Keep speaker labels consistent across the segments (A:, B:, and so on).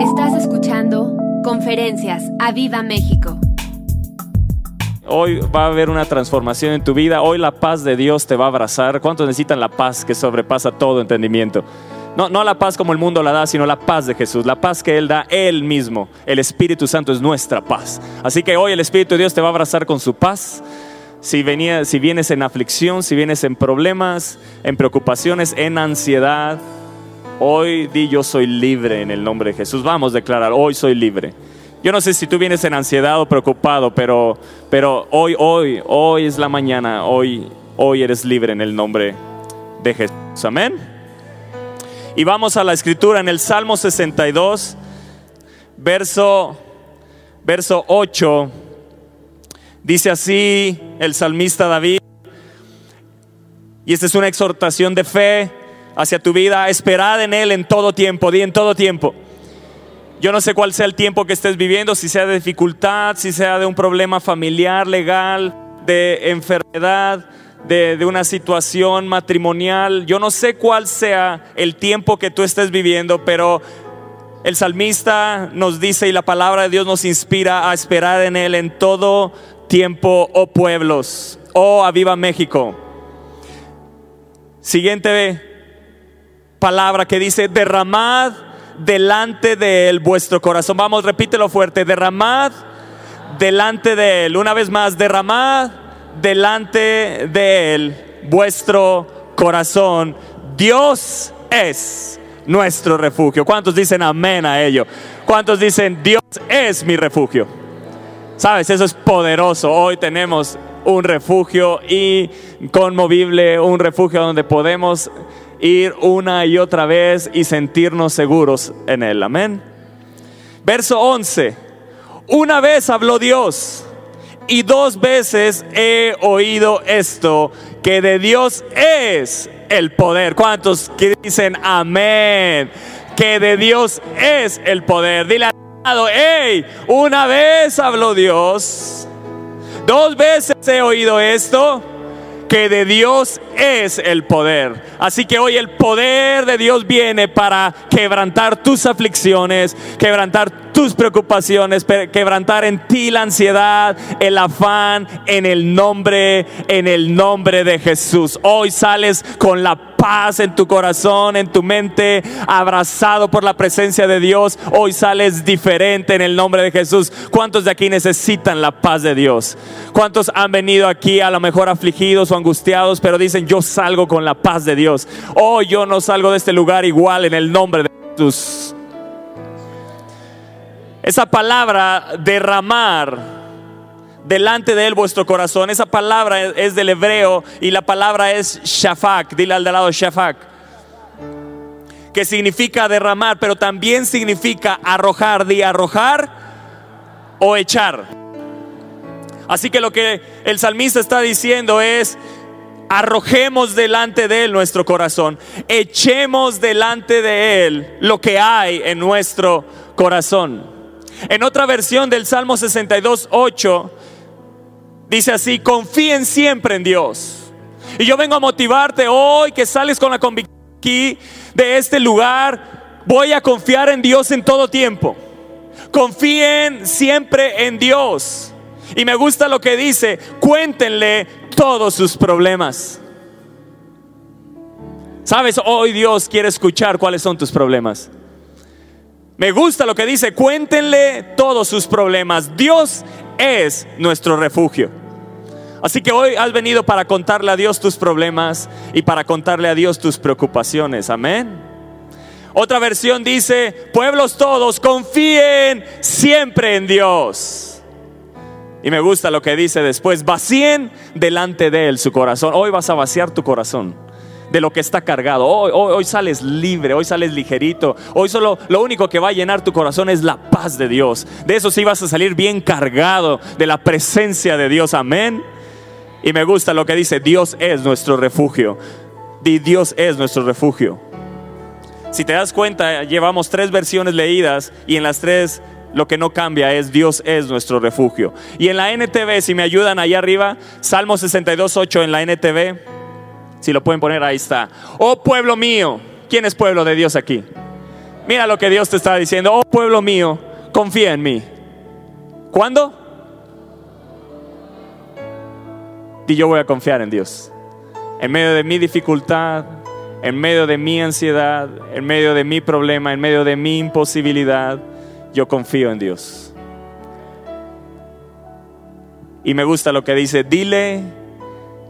A: Estás escuchando Conferencias a Viva México.
B: Hoy va a haber una transformación en tu vida. Hoy la paz de Dios te va a abrazar. ¿Cuántos necesitan la paz que sobrepasa todo entendimiento? No, no la paz como el mundo la da, sino la paz de Jesús, la paz que Él da Él mismo. El Espíritu Santo es nuestra paz. Así que hoy el Espíritu de Dios te va a abrazar con su paz. Si, venía, si vienes en aflicción, si vienes en problemas, en preocupaciones, en ansiedad, Hoy di yo soy libre en el nombre de Jesús. Vamos a declarar, hoy soy libre. Yo no sé si tú vienes en ansiedad o preocupado, pero, pero hoy, hoy, hoy es la mañana, hoy, hoy eres libre en el nombre de Jesús. Amén. Y vamos a la escritura en el Salmo 62, verso, verso 8. Dice así el salmista David, y esta es una exhortación de fe hacia tu vida, esperad en Él en todo tiempo, di en todo tiempo. Yo no sé cuál sea el tiempo que estés viviendo, si sea de dificultad, si sea de un problema familiar, legal, de enfermedad, de, de, una situación matrimonial. Yo no sé cuál sea el tiempo que tú estés viviendo, pero el salmista nos dice y la palabra de Dios nos inspira a esperar en Él en todo tiempo, oh pueblos, oh aviva México. Siguiente palabra que dice, derramad delante de él vuestro corazón. Vamos, repítelo fuerte, derramad delante de él. Una vez más, derramad delante de él vuestro corazón. Dios es nuestro refugio. ¿Cuántos dicen amén a ello? ¿Cuántos dicen Dios es mi refugio? Sabes, eso es poderoso. Hoy tenemos un refugio inconmovible, un refugio donde podemos ir una y otra vez y sentirnos seguros en Él. Amén. Verso 11. Una vez habló Dios y dos veces he oído esto, que de Dios es el poder. ¿Cuántos que dicen amén? Que de Dios es el poder. Dile lado, hey, una vez habló Dios, dos veces he oído esto que de Dios es el poder. Así que hoy el poder de Dios viene para quebrantar tus aflicciones, quebrantar tus preocupaciones, quebrantar en ti la ansiedad, el afán, en el nombre, en el nombre de Jesús. Hoy sales con la paz en tu corazón, en tu mente, abrazado por la presencia de Dios. Hoy sales diferente en el nombre de Jesús. ¿Cuántos de aquí necesitan la paz de Dios? ¿Cuántos han venido aquí a lo mejor afligidos o angustiados, pero dicen, yo salgo con la paz de Dios? Hoy yo no salgo de este lugar igual en el nombre de Jesús. Esa palabra derramar delante de él vuestro corazón. Esa palabra es del hebreo y la palabra es shafak. Dile al de lado shafak. Que significa derramar, pero también significa arrojar, de arrojar o echar. Así que lo que el salmista está diciendo es, arrojemos delante de Él nuestro corazón, echemos delante de Él lo que hay en nuestro corazón. En otra versión del Salmo 62, 8, Dice así, confíen siempre en Dios. Y yo vengo a motivarte hoy que sales con la convicción aquí de este lugar. Voy a confiar en Dios en todo tiempo. Confíen siempre en Dios. Y me gusta lo que dice, cuéntenle todos sus problemas. Sabes, hoy Dios quiere escuchar cuáles son tus problemas. Me gusta lo que dice, cuéntenle todos sus problemas. Dios es nuestro refugio. Así que hoy has venido para contarle a Dios tus problemas y para contarle a Dios tus preocupaciones. Amén. Otra versión dice, pueblos todos, confíen siempre en Dios. Y me gusta lo que dice después, vacíen delante de Él su corazón. Hoy vas a vaciar tu corazón de lo que está cargado. Hoy, sales libre, hoy sales ligerito. Hoy solo lo único que va a llenar tu corazón es la paz de Dios. De eso sí vas a salir bien cargado de la presencia de Dios. Amén. Y me gusta lo que dice, Dios es nuestro refugio. Di Dios es nuestro refugio. Si te das cuenta, llevamos tres versiones leídas y en las tres lo que no cambia es Dios es nuestro refugio. Y en la NTV, si me ayudan ahí arriba, Salmo 62, 8 en la NTV. Si lo pueden poner, ahí está. Oh pueblo mío, ¿quién es pueblo de Dios aquí? Mira lo que Dios te está diciendo. Oh pueblo mío, confía en mí. ¿Cuándo? Y yo voy a confiar en Dios. En medio de mi dificultad, en medio de mi ansiedad, en medio de mi problema, en medio de mi imposibilidad, yo confío en Dios. Y me gusta lo que dice, dile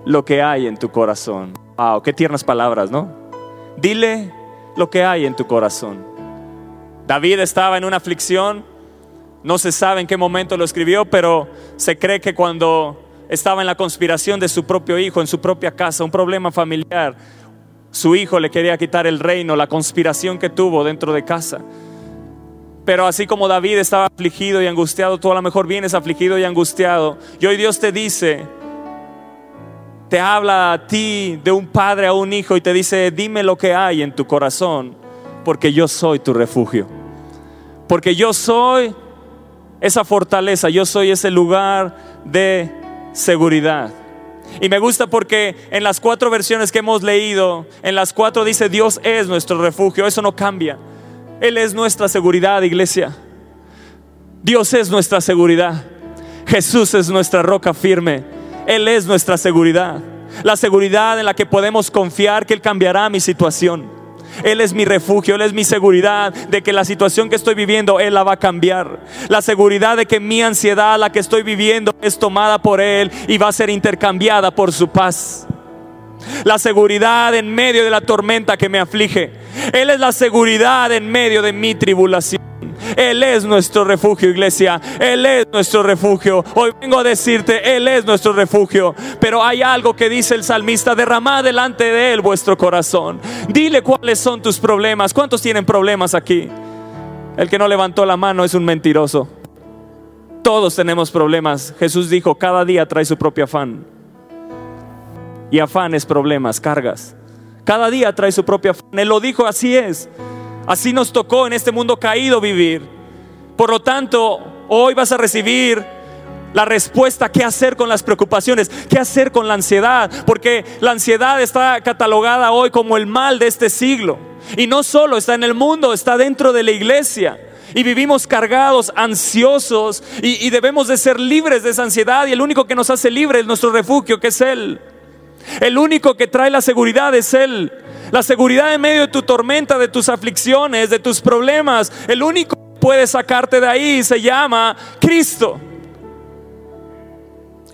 B: lo que hay en tu corazón. Wow, qué tiernas palabras, ¿no? Dile lo que hay en tu corazón. David estaba en una aflicción, no se sabe en qué momento lo escribió, pero se cree que cuando estaba en la conspiración de su propio hijo, en su propia casa, un problema familiar, su hijo le quería quitar el reino, la conspiración que tuvo dentro de casa. Pero así como David estaba afligido y angustiado, tú a lo mejor vienes afligido y angustiado. Y hoy Dios te dice, te habla a ti de un padre a un hijo y te dice, dime lo que hay en tu corazón, porque yo soy tu refugio. Porque yo soy esa fortaleza, yo soy ese lugar de seguridad. Y me gusta porque en las cuatro versiones que hemos leído, en las cuatro dice Dios es nuestro refugio, eso no cambia. Él es nuestra seguridad, iglesia. Dios es nuestra seguridad. Jesús es nuestra roca firme. Él es nuestra seguridad. La seguridad en la que podemos confiar que Él cambiará mi situación. Él es mi refugio, Él es mi seguridad de que la situación que estoy viviendo, Él la va a cambiar. La seguridad de que mi ansiedad, la que estoy viviendo, es tomada por Él y va a ser intercambiada por su paz. La seguridad en medio de la tormenta que me aflige. Él es la seguridad en medio de mi tribulación. Él es nuestro refugio, iglesia. Él es nuestro refugio. Hoy vengo a decirte, Él es nuestro refugio. Pero hay algo que dice el salmista, derramad delante de Él vuestro corazón. Dile cuáles son tus problemas. ¿Cuántos tienen problemas aquí? El que no levantó la mano es un mentiroso. Todos tenemos problemas. Jesús dijo, cada día trae su propio afán. Y afanes, problemas, cargas. Cada día trae su propio afán. Él lo dijo, así es. Así nos tocó en este mundo caído vivir. Por lo tanto, hoy vas a recibir la respuesta, qué hacer con las preocupaciones, qué hacer con la ansiedad, porque la ansiedad está catalogada hoy como el mal de este siglo. Y no solo está en el mundo, está dentro de la iglesia. Y vivimos cargados, ansiosos, y, y debemos de ser libres de esa ansiedad. Y el único que nos hace libres es nuestro refugio, que es Él. El único que trae la seguridad es Él. La seguridad en medio de tu tormenta, de tus aflicciones, de tus problemas. El único que puede sacarte de ahí se llama Cristo.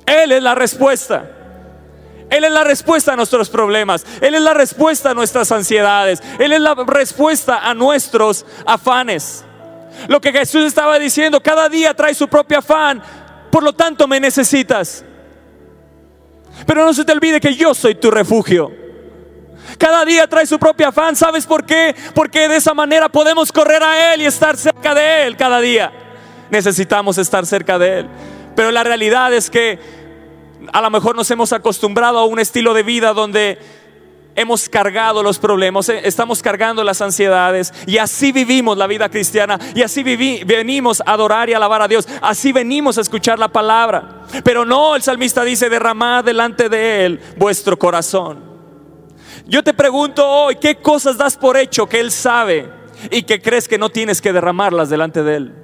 B: Él es la respuesta. Él es la respuesta a nuestros problemas. Él es la respuesta a nuestras ansiedades. Él es la respuesta a nuestros afanes. Lo que Jesús estaba diciendo, cada día trae su propio afán. Por lo tanto, me necesitas. Pero no se te olvide que yo soy tu refugio. Cada día trae su propio afán. ¿Sabes por qué? Porque de esa manera podemos correr a Él y estar cerca de Él cada día. Necesitamos estar cerca de Él. Pero la realidad es que a lo mejor nos hemos acostumbrado a un estilo de vida donde hemos cargado los problemas, eh, estamos cargando las ansiedades y así vivimos la vida cristiana y así venimos a adorar y alabar a Dios, así venimos a escuchar la palabra. Pero no, el salmista dice, derramad delante de Él vuestro corazón. Yo te pregunto hoy, ¿qué cosas das por hecho que Él sabe y que crees que no tienes que derramarlas delante de Él?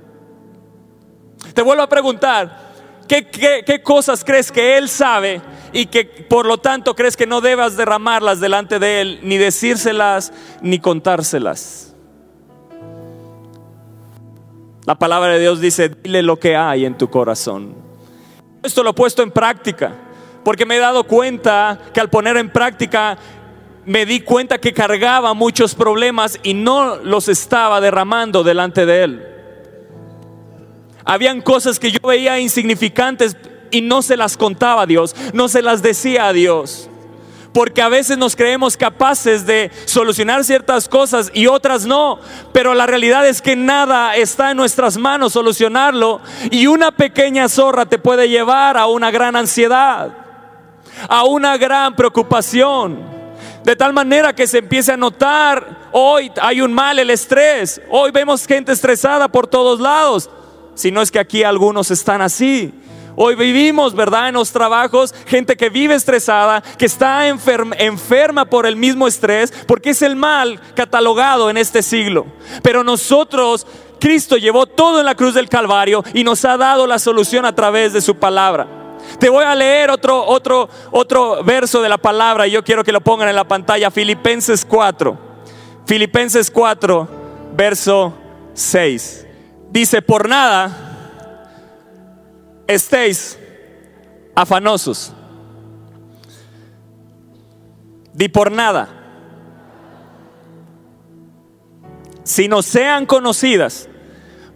B: Te vuelvo a preguntar, ¿qué, cosas crees que Él sabe y que por lo tanto crees que no debas derramarlas delante de Él, ni decírselas, ni contárselas? La palabra de Dios dice, dile lo que hay en tu corazón. Esto lo he puesto en práctica, porque me he dado cuenta que al poner en práctica me di cuenta que cargaba muchos problemas y no los estaba derramando delante de Él. Habían cosas que yo veía insignificantes y no se las contaba a Dios, no se las decía a Dios. Porque a veces nos creemos capaces de solucionar ciertas cosas y otras no. Pero la realidad es que nada está en nuestras manos solucionarlo. Y una pequeña zorra te puede llevar a una gran ansiedad, a una gran preocupación. De tal manera que se empiece a notar, hoy hay un mal, el estrés. Hoy vemos gente estresada por todos lados. Si no es que aquí algunos están así. Hoy vivimos, ¿verdad? En los trabajos, gente que vive estresada, que está enferma, por el mismo estrés, porque es el mal catalogado en este siglo. Pero nosotros, Cristo llevó todo en la cruz del Calvario y nos ha dado la solución a través de su palabra. Te voy a leer otro, otro, otro verso de la palabra y yo quiero que lo pongan en la pantalla, Filipenses 4. Filipenses 4, verso 6. Dice, por nada estéis afanosos. Di por nada. Si no sean conocidas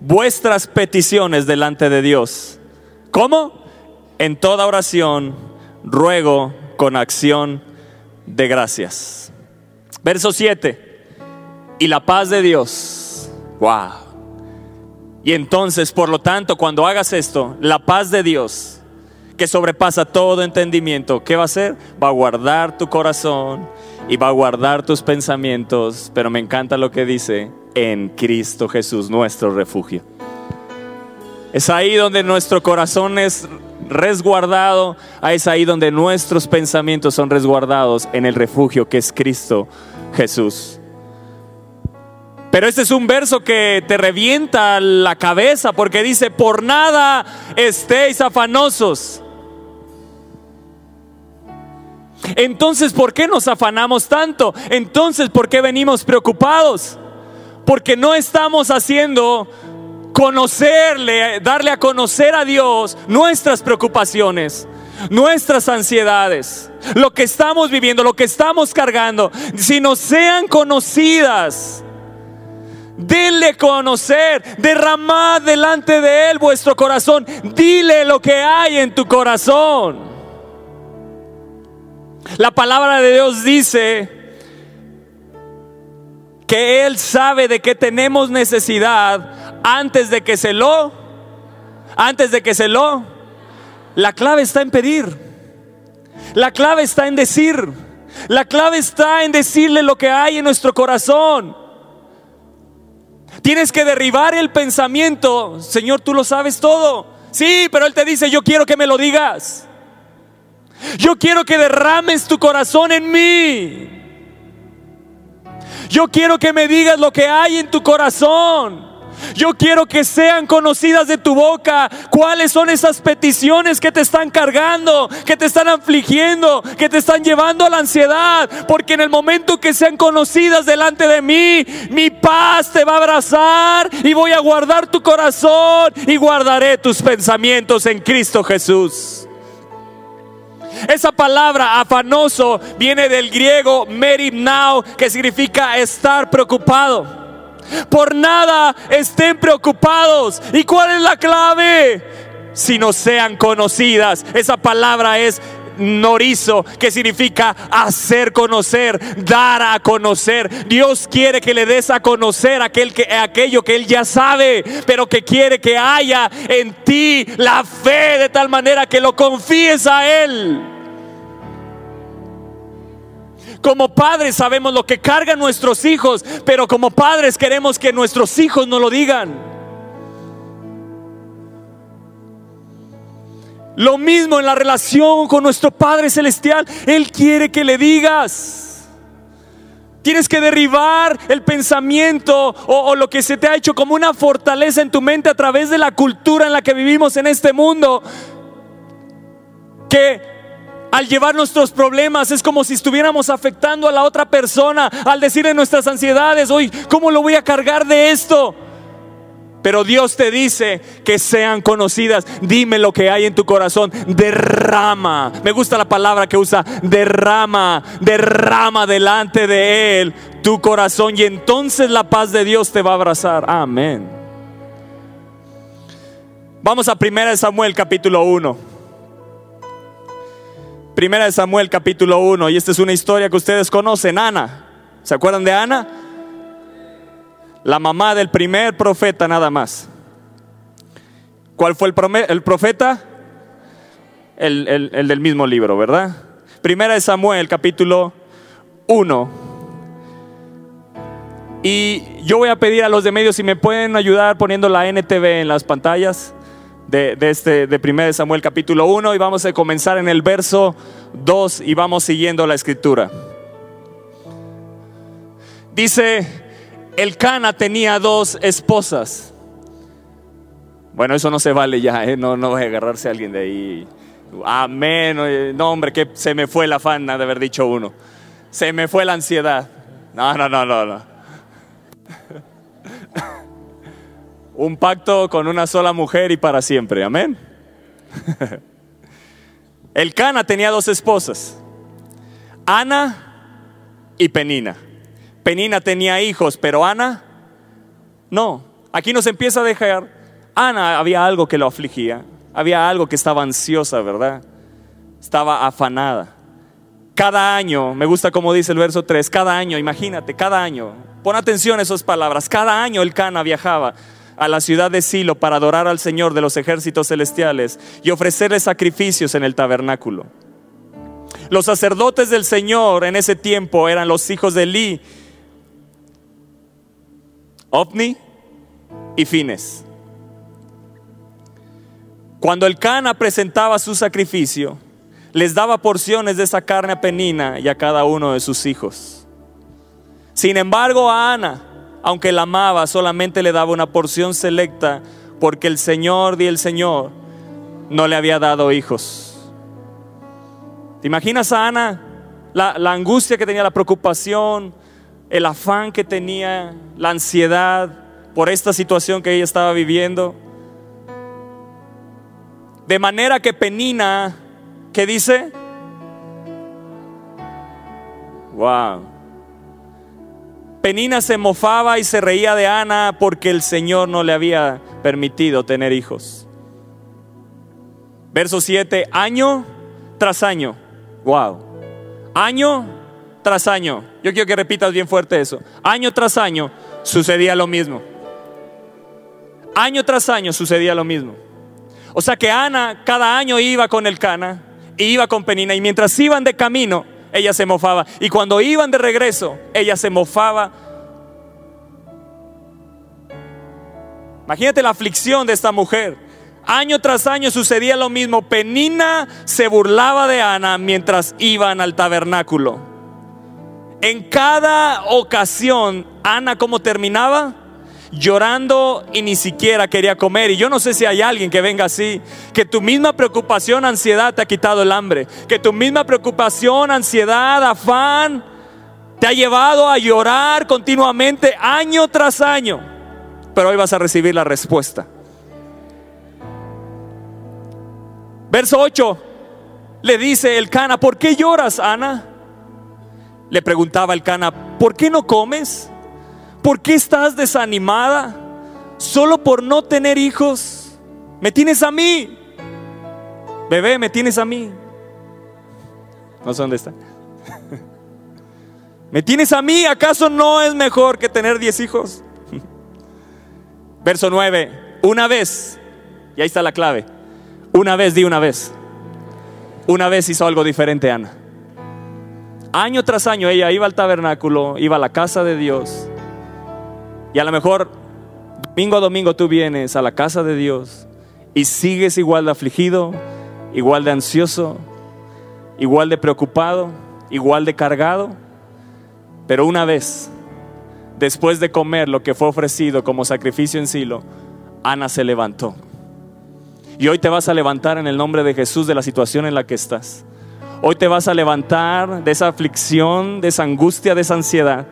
B: vuestras peticiones delante de Dios. ¿Cómo? En toda oración, ruego con acción de gracias. Verso 7. Y la paz de Dios. Wow y entonces, por lo tanto, cuando hagas esto, la paz de Dios, que sobrepasa todo entendimiento, ¿qué va a hacer? Va a guardar tu corazón y va a guardar tus pensamientos, pero me encanta lo que dice, en Cristo Jesús, nuestro refugio. Es ahí donde nuestro corazón es resguardado, es ahí donde nuestros pensamientos son resguardados en el refugio que es Cristo Jesús. Pero este es un verso que te revienta la cabeza porque dice, por nada estéis afanosos. Entonces, ¿por qué nos afanamos tanto? Entonces, ¿por qué venimos preocupados? Porque no estamos haciendo conocerle, darle a conocer a Dios nuestras preocupaciones, nuestras ansiedades, lo que estamos viviendo, lo que estamos cargando, si no sean conocidas Dile conocer, derramad delante de Él vuestro corazón. Dile lo que hay en tu corazón. La palabra de Dios dice que Él sabe de qué tenemos necesidad antes de que se lo, antes de que se lo. La clave está en pedir. La clave está en decir. La clave está en decirle lo que hay en nuestro corazón. Tienes que derribar el pensamiento, Señor, tú lo sabes todo. Sí, pero Él te dice, yo quiero que me lo digas. Yo quiero que derrames tu corazón en mí. Yo quiero que me digas lo que hay en tu corazón. Yo quiero que sean conocidas de tu boca cuáles son esas peticiones que te están cargando, que te están afligiendo, que te están llevando a la ansiedad. Porque en el momento que sean conocidas delante de mí, mi paz te va a abrazar y voy a guardar tu corazón y guardaré tus pensamientos en Cristo Jesús. Esa palabra afanoso viene del griego merimnao, que significa estar preocupado. Por nada estén preocupados. ¿Y cuál es la clave? Si no sean conocidas. Esa palabra es norizo, que significa hacer conocer, dar a conocer. Dios quiere que le des a conocer aquel que, aquello que Él ya sabe, pero que quiere que haya en ti la fe de tal manera que lo confíes a Él. Como padres sabemos lo que cargan nuestros hijos, pero como padres queremos que nuestros hijos no lo digan. Lo mismo en la relación con nuestro Padre Celestial. Él quiere que le digas. Tienes que derribar el pensamiento o, o, lo que se te ha hecho como una fortaleza en tu mente a través de la cultura en la que vivimos en este mundo. Que al llevar nuestros problemas es como si estuviéramos afectando a la otra persona al decir en nuestras ansiedades, hoy, ¿cómo lo voy a cargar de esto? Pero Dios te dice que sean conocidas. Dime lo que hay en tu corazón. Derrama. Me gusta la palabra que usa. Derrama. Derrama delante de Él tu corazón. Y entonces la paz de Dios te va a abrazar. Amén. Vamos a 1 Samuel capítulo 1. Primera de Samuel capítulo 1, y esta es una historia que ustedes conocen, Ana. ¿Se acuerdan de Ana? La mamá del primer profeta nada más. ¿Cuál fue el, profeta? El, el, del mismo libro, ¿verdad? Primera de Samuel capítulo 1. Y yo voy a pedir a los de medios si me pueden ayudar poniendo la NTV en las pantallas de, de este, de 1 Samuel capítulo 1 y vamos a comenzar en el verso 2 y vamos siguiendo la escritura. Dice, el Cana tenía dos esposas. Bueno, eso no se vale ya, ¿eh? no, no a agarrarse alguien de ahí. Amén. No, hombre, que se me fue la afán de haber dicho uno. Se me fue la ansiedad. No, no, no, no, no. Un pacto con una sola mujer y para siempre. Amén. El Cana tenía dos esposas, Ana y Penina. Penina tenía hijos, pero Ana no. Aquí nos empieza a dejar, Ana había algo que lo afligía, había algo que estaba ansiosa, ¿verdad? Estaba afanada. Cada año, me gusta como dice el verso 3, cada año, imagínate, cada año, pon atención a esas palabras, cada año el Cana viajaba a la ciudad de Silo para adorar al Señor de los ejércitos celestiales y ofrecerle sacrificios en el tabernáculo. Los sacerdotes del Señor en ese tiempo eran los hijos de Eli, Ofni y Fines. Cuando el Cana presentaba su sacrificio, les daba porciones de esa carne a Penina y a cada uno de sus hijos. Sin embargo, a Ana, aunque la amaba, solamente le daba una porción selecta porque el Señor y el Señor no le había dado hijos. ¿Te imaginas a Ana? La, la angustia que tenía, la preocupación, el afán que tenía, la ansiedad por esta situación que ella estaba viviendo. De manera que Penina, ¿qué dice? Wow. Penina se mofaba y se reía de Ana porque el Señor no le había permitido tener hijos. Verso 7, año tras año. Wow. Año tras año. Yo quiero que repitas bien fuerte eso. Año tras año sucedía lo mismo. Año tras año sucedía lo mismo. O sea que Ana cada año iba con el Cana y iba con Penina y mientras iban de camino ella se mofaba. Y cuando iban de regreso, ella se mofaba. Imagínate la aflicción de esta mujer. Año tras año sucedía lo mismo. Penina se burlaba de Ana mientras iban al tabernáculo. En cada ocasión, Ana, ¿cómo terminaba? Llorando y ni siquiera quería comer. Y yo no sé si hay alguien que venga así, que tu misma preocupación, ansiedad te ha quitado el hambre, que tu misma preocupación, ansiedad, afán, te ha llevado a llorar continuamente año tras año. Pero hoy vas a recibir la respuesta. Verso 8, le dice el Cana, ¿por qué lloras, Ana? Le preguntaba el Cana, ¿por qué no comes? ¿Por qué estás desanimada? Solo por no tener hijos. Me tienes a mí. Bebé, me tienes a mí. No sé dónde está. ¿Me tienes a mí? ¿Acaso no es mejor que tener diez hijos? Verso 9. Una vez, y ahí está la clave. Una vez, di una vez. Una vez hizo algo diferente Ana. Año tras año ella iba al tabernáculo, iba a la casa de Dios y a lo mejor domingo a domingo tú vienes a la casa de Dios y sigues igual de afligido, igual de ansioso, igual de preocupado, igual de cargado. Pero una vez, después de comer lo que fue ofrecido como sacrificio en Silo, Ana se levantó. Y hoy te vas a levantar en el nombre de Jesús de la situación en la que estás. Hoy te vas a levantar de esa aflicción, de esa angustia, de esa ansiedad.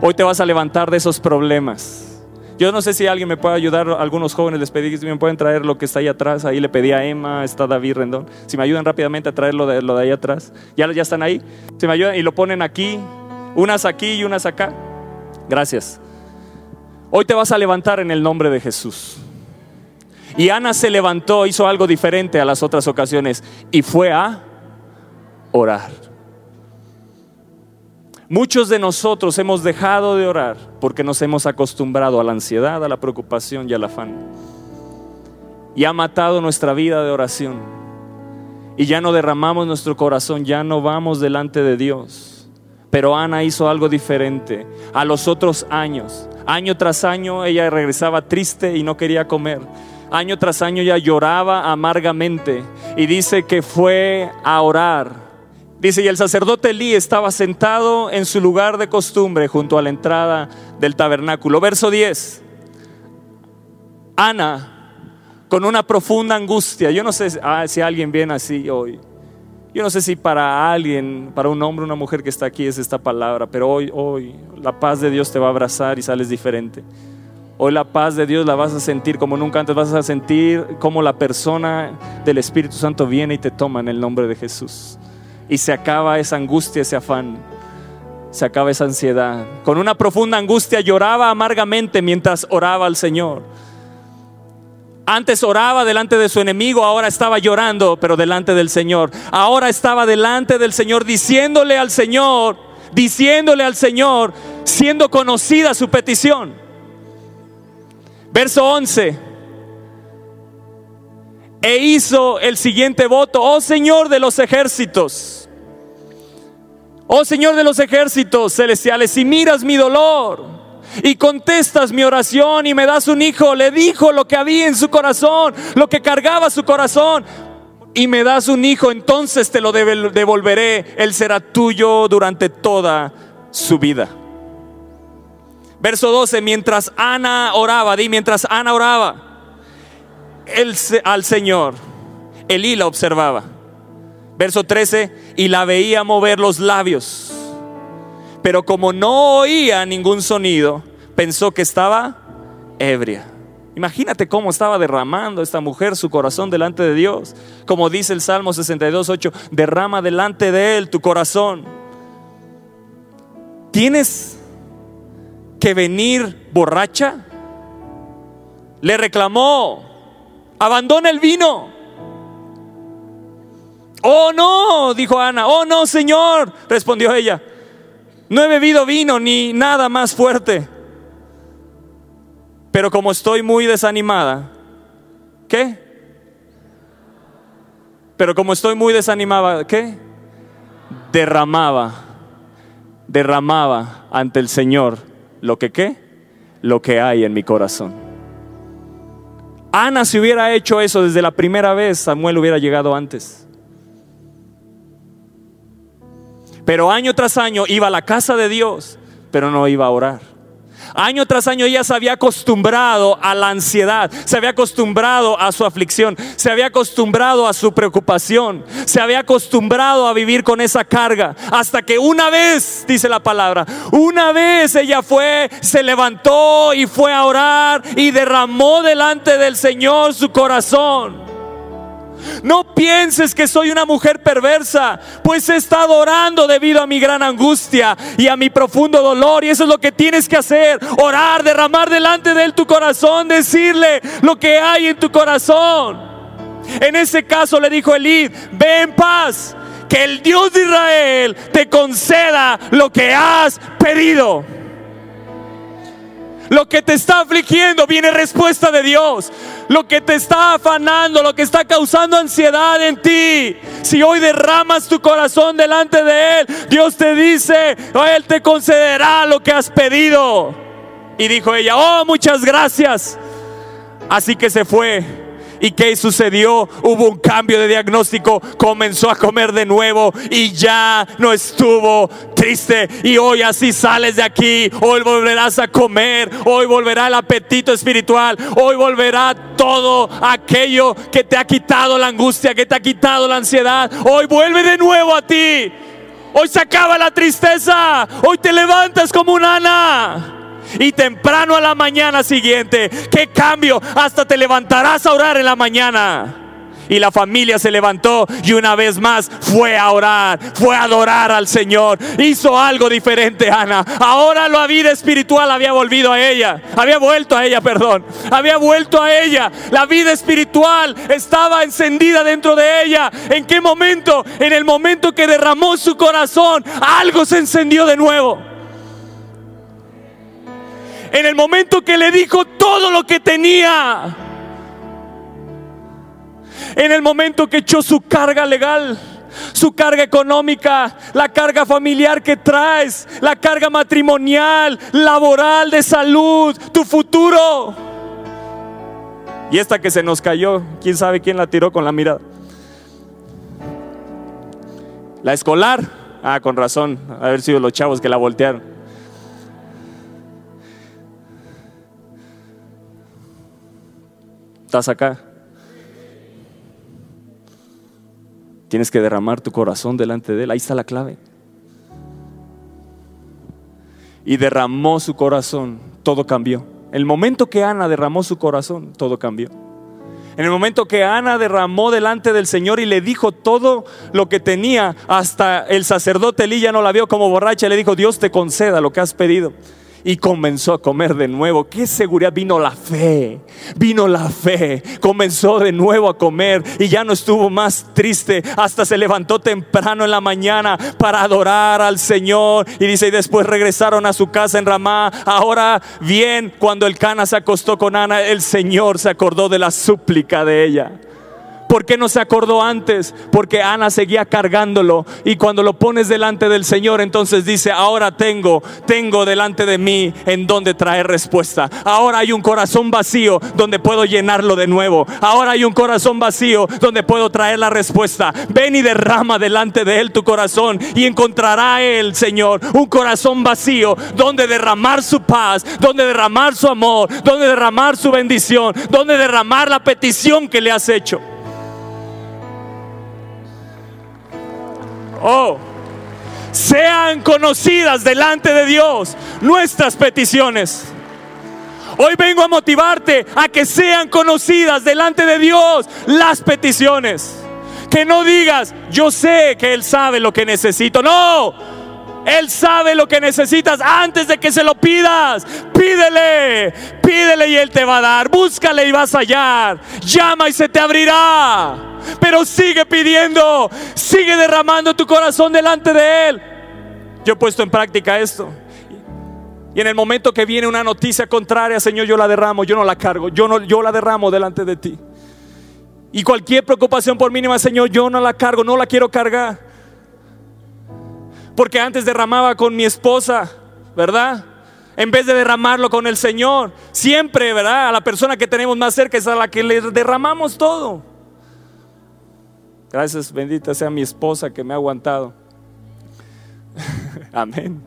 B: Hoy te vas a levantar de esos problemas. Yo no sé si alguien me puede ayudar, algunos jóvenes les pedí que me pueden traer lo que está ahí atrás. Ahí le pedí a Emma, está David Rendón. Si me ayudan rápidamente a traer lo de, lo de ahí atrás. ¿Ya, ya están ahí. Si me ayudan y lo ponen aquí, unas aquí y unas acá. Gracias. Hoy te vas a levantar en el nombre de Jesús. Y Ana se levantó, hizo algo diferente a las otras ocasiones y fue a orar. Muchos de nosotros hemos dejado de orar porque nos hemos acostumbrado a la ansiedad, a la preocupación y al afán. Y ha matado nuestra vida de oración. Y ya no derramamos nuestro corazón, ya no vamos delante de Dios. Pero Ana hizo algo diferente. A los otros años, año tras año, ella regresaba triste y no quería comer. año tras año ella lloraba amargamente y dice que fue a orar. Dice, y el sacerdote Elí estaba sentado en su lugar de costumbre junto a la entrada del tabernáculo. Verso 10. Ana, con una profunda angustia, yo no sé ah, si alguien viene así hoy. Yo no sé si para alguien, para un hombre una mujer que está aquí es esta palabra, pero hoy, hoy, la paz de Dios te va a abrazar y sales diferente. Hoy la paz de Dios la vas a sentir como nunca antes, vas a sentir como la persona del Espíritu Santo viene y te toma en el nombre de Jesús. Y se acaba esa angustia, ese afán, se acaba esa ansiedad. Con una profunda angustia lloraba amargamente mientras oraba al Señor. Antes oraba delante de su enemigo, ahora estaba llorando, pero delante del Señor. Ahora estaba delante del Señor diciéndole al Señor, diciéndole al Señor, siendo conocida su petición. Verso 11. E hizo el siguiente voto, oh Señor de los ejércitos, oh Señor de los ejércitos celestiales, si miras mi dolor y contestas mi oración y me das un hijo. Le dijo lo que había en su corazón, lo que cargaba su corazón. Y me das un hijo, entonces te lo devolveré. Él será tuyo durante toda su vida. Verso 12, mientras Ana oraba, di mientras Ana oraba él, al Señor, Elí la observaba. Verso 13, y la veía mover los labios pero como no oía ningún sonido, pensó que estaba ebria. Imagínate cómo estaba derramando esta mujer su corazón delante de Dios. Como dice el Salmo 62.8, derrama delante de Él tu corazón. ¿Tienes que venir borracha? Le reclamó, abandona el vino. Oh no, dijo Ana. Oh no, Señor, respondió ella. No he bebido vino ni nada más fuerte. Pero como estoy muy desanimada, ¿qué? Pero como estoy muy desanimada, ¿qué? Derramaba, derramaba ante el Señor lo que qué? Lo que hay en mi corazón. Ana si hubiera hecho eso desde la primera vez, Samuel hubiera llegado antes. Pero año tras año iba a la casa de Dios, pero no iba a orar. Año tras año ella se había acostumbrado a la ansiedad, se había acostumbrado a su aflicción, se había acostumbrado a su preocupación, se había acostumbrado a vivir con esa carga. Hasta que una vez, dice la palabra, una vez ella fue, se levantó y fue a orar y derramó delante del Señor su corazón. No pienses que soy una mujer perversa, pues he estado orando debido a mi gran angustia y a mi profundo dolor. Y eso es lo que tienes que hacer, orar, derramar delante de Él tu corazón, decirle lo que hay en tu corazón. En ese caso le dijo Elid, ve en paz, que el Dios de Israel te conceda lo que has pedido. Lo que te está afligiendo viene respuesta de Dios. Lo que te está afanando, lo que está causando ansiedad en ti. Si hoy derramas tu corazón delante de Él, Dios te dice, Él te concederá lo que has pedido. Y dijo ella, oh, muchas gracias. Así que se fue ¿Y qué sucedió? Hubo un cambio de diagnóstico, comenzó a comer de nuevo y ya no estuvo triste. Y hoy así sales de aquí, hoy volverás a comer, hoy volverá el apetito espiritual, hoy volverá todo aquello que te ha quitado la angustia, que te ha quitado la ansiedad. Hoy vuelve de nuevo a ti. Hoy se acaba la tristeza. Hoy te levantas como un Ana y temprano a la mañana siguiente, ¿qué cambio? Hasta te levantarás a orar en la mañana. Y la familia se levantó y una vez más fue a orar, fue a adorar al Señor. Hizo algo diferente, Ana. Ahora la vida espiritual había volvido a ella. Había vuelto a ella, perdón. Había vuelto a ella. La vida espiritual estaba encendida dentro de ella. ¿En qué momento? En el momento que derramó su corazón, algo se encendió de nuevo en el momento que le dijo todo lo que tenía. En el momento que echó su carga legal, su carga económica, la carga familiar que traes, la carga matrimonial, laboral, de salud, tu futuro. Y esta que se nos cayó, quién sabe quién la tiró con la mirada. La escolar, ah, con razón, haber sido los chavos que la voltearon. ¿Estás acá? Tienes que derramar tu corazón delante de Él. Ahí está la clave. Y derramó su corazón, todo cambió. El momento que Ana derramó su corazón, todo cambió. En el momento que Ana derramó delante del Señor y le dijo todo lo que tenía, hasta el sacerdote Elí no la vio como borracha, le dijo, Dios te conceda lo que has pedido y comenzó a comer de nuevo. Qué seguridad vino la fe, vino la fe, comenzó de nuevo a comer y ya no estuvo más triste, hasta se levantó temprano en la mañana para adorar al Señor y dice, y después regresaron a su casa en Ramá. Ahora bien, cuando el Cana se acostó con Ana, el Señor se acordó de la súplica de ella. ¿Por qué no se acordó antes? Porque Ana seguía cargándolo y cuando lo pones delante del Señor, entonces dice, ahora tengo, tengo delante de mí en donde traer respuesta. Ahora hay un corazón vacío donde puedo llenarlo de nuevo. Ahora hay un corazón vacío donde puedo traer la respuesta. Ven y derrama delante de Él tu corazón y encontrará Él, Señor, un corazón vacío donde derramar su paz, donde derramar su amor, donde derramar su bendición, donde derramar la petición que le has hecho. Oh, sean conocidas delante de Dios nuestras peticiones. Hoy vengo a motivarte a que sean conocidas delante de Dios las peticiones. Que no digas, yo sé que Él sabe lo que necesito. No, Él sabe lo que necesitas antes de que se lo pidas. Pídele, pídele y Él te va a dar. Búscale y vas a hallar. Llama y se te abrirá. Pero sigue pidiendo, sigue derramando tu corazón delante de Él. Yo he puesto en práctica esto. Y en el momento que viene una noticia contraria, Señor, yo la derramo, yo no la cargo, yo, no, yo la derramo delante de ti. Y cualquier preocupación por mínima, Señor, yo no la cargo, no la quiero cargar. Porque antes derramaba con mi esposa, ¿verdad? En vez de derramarlo con el Señor. Siempre, ¿verdad? A la persona que tenemos más cerca es a la que le derramamos todo. Gracias, bendita sea mi esposa que me ha aguantado. Amén.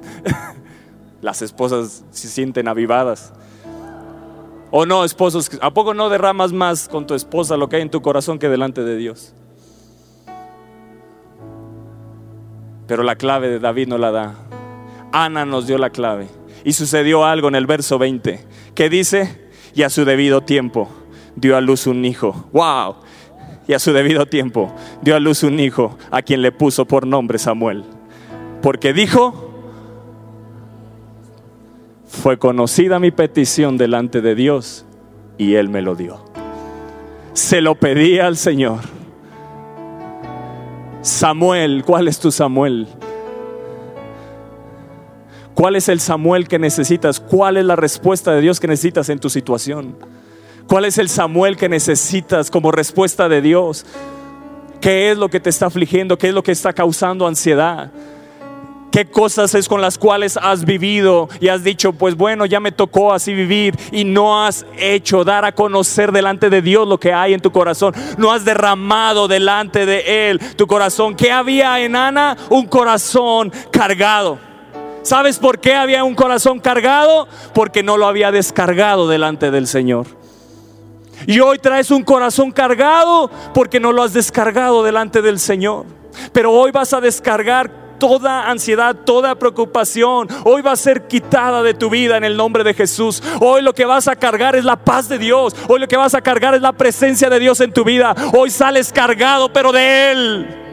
B: Las esposas se sienten avivadas. O no, esposos, ¿a poco no derramas más con tu esposa lo que hay en tu corazón que delante de Dios? Pero la clave de David no la da. Ana nos dio la clave. Y sucedió algo en el verso 20, que dice, y a su debido tiempo dio a luz un hijo. ¡Wow! Y a su debido tiempo dio a luz un hijo a quien le puso por nombre Samuel. Porque dijo, fue conocida mi petición delante de Dios y Él me lo dio. Se lo pedí al Señor. Samuel, ¿cuál es tu Samuel? ¿Cuál es el Samuel que necesitas? ¿Cuál es la respuesta de Dios que necesitas en tu situación? ¿Cuál es el Samuel que necesitas como respuesta de Dios? ¿Qué es lo que te está afligiendo? ¿Qué es lo que está causando ansiedad? ¿Qué cosas es con las cuales has vivido y has dicho, pues bueno, ya me tocó así vivir y no has hecho dar a conocer delante de Dios lo que hay en tu corazón? No has derramado delante de Él tu corazón. ¿Qué había en Ana? Un corazón cargado. ¿Sabes por qué había un corazón cargado? Porque no lo había descargado delante del Señor. Y hoy traes un corazón cargado porque no lo has descargado delante del Señor. Pero hoy vas a descargar toda ansiedad, toda preocupación. Hoy va a ser quitada de tu vida en el nombre de Jesús. Hoy lo que vas a cargar es la paz de Dios. Hoy lo que vas a cargar es la presencia de Dios en tu vida. Hoy sales cargado, pero de Él.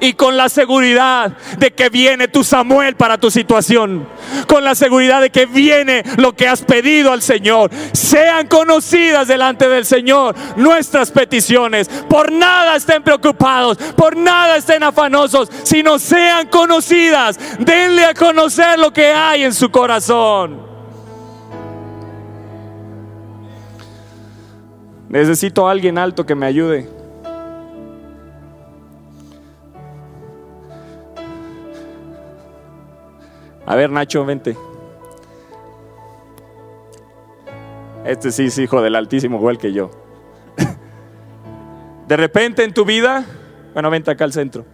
B: Y con la seguridad de que viene tu Samuel para tu situación, con la seguridad de que viene lo que has pedido al Señor. Sean conocidas delante del Señor nuestras peticiones. Por nada estén preocupados, por nada estén afanosos, sino sean conocidas. Denle a conocer lo que hay en su corazón. Necesito a alguien alto que me ayude. A ver, Nacho, vente. Este sí es hijo del Altísimo, igual que yo. De repente en tu vida, bueno, vente acá al centro.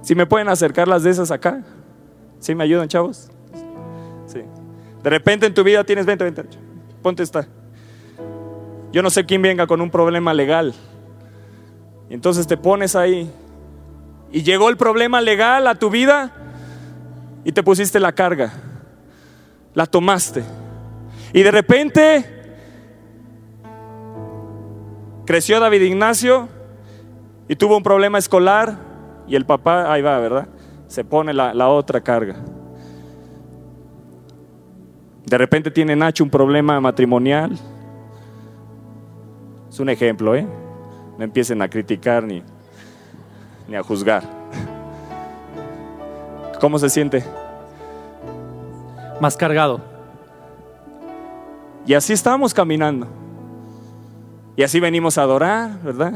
B: Si me pueden acercar las de esas acá, ¿sí me ayudan, chavos? Sí. De repente en tu vida tienes, vente, vente, ponte esta. Yo no sé quién venga con un problema legal. Entonces te pones ahí. Y llegó el problema legal a tu vida y te pusiste la carga. La tomaste. Y de repente creció David Ignacio y tuvo un problema escolar y el papá, ahí va, ¿verdad? Se pone la, otra carga. De repente tiene Nacho un problema matrimonial. Es un ejemplo, ¿eh? No empiecen a criticar ni, ni a juzgar. ¿Cómo se siente?
C: Más cargado.
B: Y así estamos caminando. Y así venimos a adorar, ¿verdad?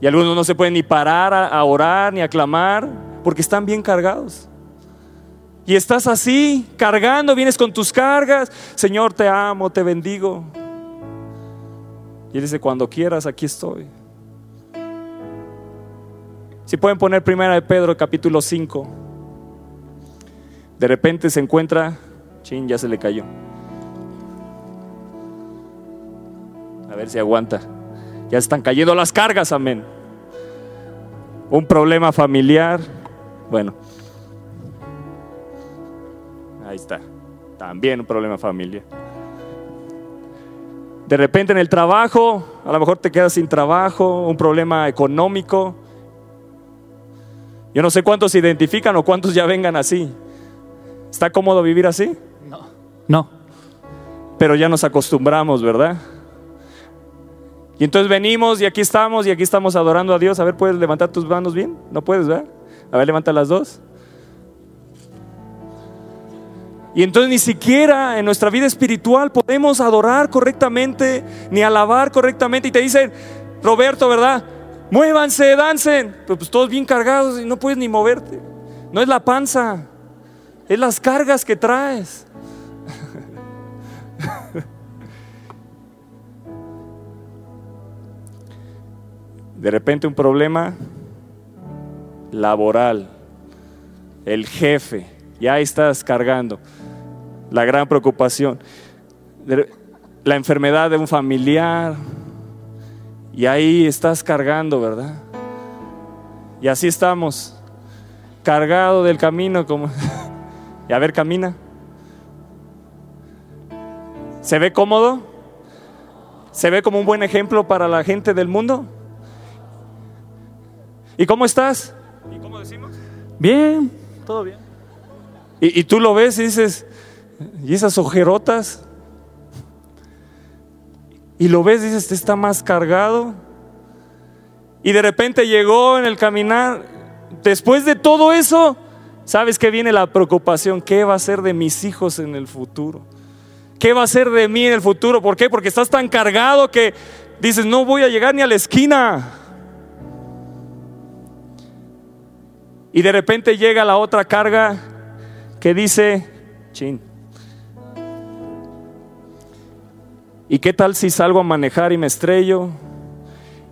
B: Y algunos no se pueden ni parar a, a orar ni a clamar porque están bien cargados. Y estás así, cargando, vienes con tus cargas. Señor, te amo, te bendigo. Y él dice, cuando quieras, aquí estoy. Si pueden poner primera de Pedro, capítulo 5. De repente se encuentra, chin, ya se le cayó. A ver si aguanta. Ya están cayendo las cargas, amén. Un problema familiar. Bueno. Ahí está. También un problema familiar. De repente en el trabajo, a lo mejor te quedas sin trabajo, un problema económico. Yo no sé cuántos se identifican o cuántos ya vengan así. ¿Está cómodo vivir así?
C: No. No.
B: Pero ya nos acostumbramos, ¿verdad? Y entonces venimos y aquí estamos y aquí estamos adorando a Dios. A ver, ¿puedes levantar tus manos bien? No puedes, ¿verdad? A ver, levanta las dos. Y entonces ni siquiera en nuestra vida espiritual podemos adorar correctamente, ni alabar correctamente. Y te dicen, Roberto, ¿verdad? Muévanse, dancen. Pero pues todos bien cargados y no puedes ni moverte. No es la panza, es las cargas que traes. De repente un problema laboral, el jefe, ya estás cargando la gran preocupación, la enfermedad de un familiar, y ahí estás cargando, ¿verdad? Y así estamos, cargado del camino, como, y a ver, camina. ¿Se ve cómodo? ¿Se ve como un buen ejemplo para la gente del mundo? ¿Y cómo estás? ¿Y cómo decimos?
C: Bien, todo bien.
B: Y, y tú lo ves y dices, ¿y esas ojerotas? Y lo ves y dices, este está más cargado. Y de repente llegó en el caminar. Después de todo eso, ¿sabes que viene la preocupación? ¿Qué va a ser de mis hijos en el futuro? ¿Qué va a ser de mí en el futuro? ¿Por qué? Porque estás tan cargado que dices, no voy a llegar ni a la esquina. Y de repente llega la otra carga que dice, chin. ¿Y qué tal si salgo a manejar y me estrello?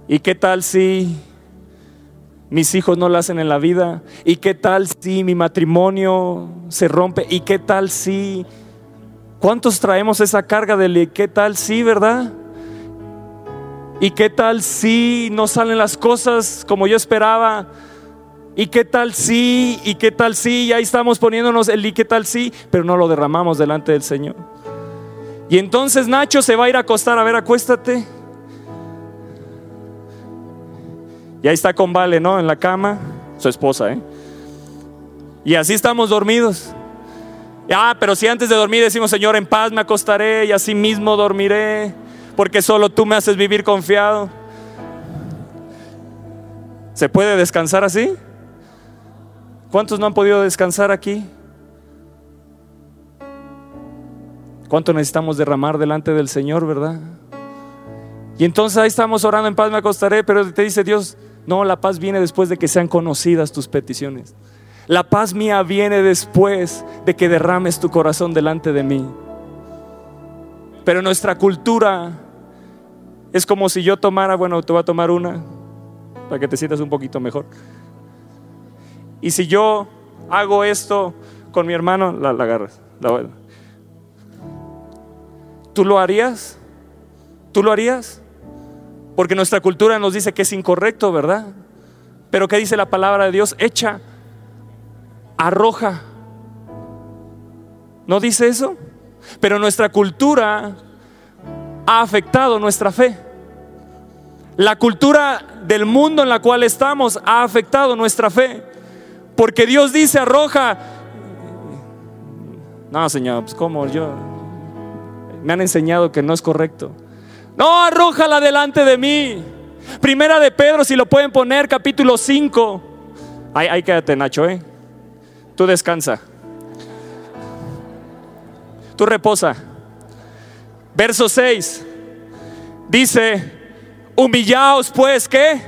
B: ¿Y qué tal si mis hijos no lo hacen en la vida? ¿Y qué tal si mi matrimonio se rompe? ¿Y qué tal si... ¿Cuántos traemos esa carga de qué tal si, verdad? ¿Y qué tal si no salen las cosas como yo esperaba? ¿Y qué tal si? ¿Y qué tal si? Y ahí estamos poniéndonos el ¿y qué tal si? Pero no lo derramamos delante del Señor. Y entonces Nacho se va a ir a acostar, a ver, acuéstate. Y ahí está con Vale, ¿no? En la cama, su esposa, ¿eh? Y así estamos dormidos. Ah, pero si antes de dormir decimos, Señor, en paz me acostaré y así mismo dormiré, porque solo tú me haces vivir confiado. ¿Se puede descansar así? ¿Cuántos no han podido descansar aquí? ¿Cuánto necesitamos derramar delante del Señor, verdad? Y entonces ahí estamos orando en paz, me acostaré, pero te dice Dios, no, la paz viene después de que sean conocidas tus peticiones. La paz mía viene después de que derrames tu corazón delante de mí. Pero nuestra cultura es como si yo tomara, bueno, te voy a tomar una para que te sientas un poquito mejor. Y si yo hago esto con mi hermano, la, la agarras. ¿Tú lo harías? ¿Tú lo harías? Porque nuestra cultura nos dice que es incorrecto, ¿verdad? Pero ¿qué dice la palabra de Dios? Echa, arroja. ¿No dice eso? Pero nuestra cultura ha afectado nuestra fe. La cultura del mundo en la cual estamos ha afectado nuestra fe. Porque Dios dice, arroja. No, Señor, pues cómo yo. Me han enseñado que no es correcto. No, arrójala delante de mí. Primera de Pedro, si lo pueden poner, capítulo 5. Ahí, ahí quédate, Nacho, ¿eh? Tú descansa. Tú reposa. Verso 6. Dice, humillaos pues, ¿qué?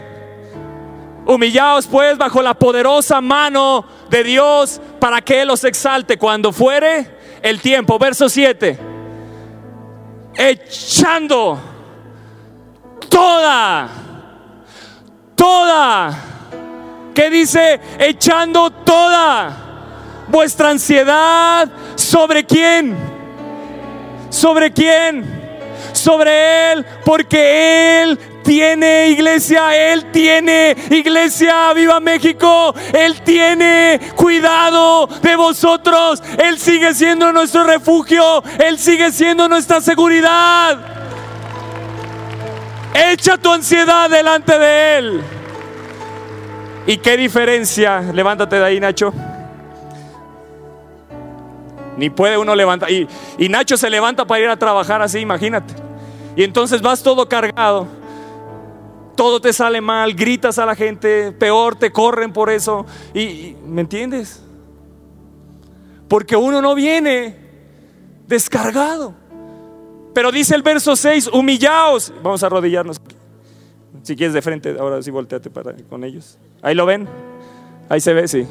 B: Humillaos pues bajo la poderosa mano de Dios para que Él los exalte cuando fuere el tiempo. Verso 7. Echando toda, toda, ¿qué dice? Echando toda vuestra ansiedad sobre quién? ¿Sobre quién? Sobre Él, porque Él tiene iglesia, Él tiene iglesia, viva México, Él tiene cuidado de vosotros, Él sigue siendo nuestro refugio, Él sigue siendo nuestra seguridad. Echa tu ansiedad delante de Él. ¿Y qué diferencia? Levántate de ahí, Nacho. Ni puede uno levantar. Y, Nacho se levanta para ir a trabajar así, imagínate. Y entonces vas todo cargado. Todo te sale mal, gritas a la gente, peor, te corren por eso. Y- ¿me entiendes? Porque uno no viene descargado. Pero dice el verso 6, humillaos. Vamos a arrodillarnos. Si quieres de frente, ahora sí volteate para con ellos. Ahí lo ven. Ahí se ve, sí.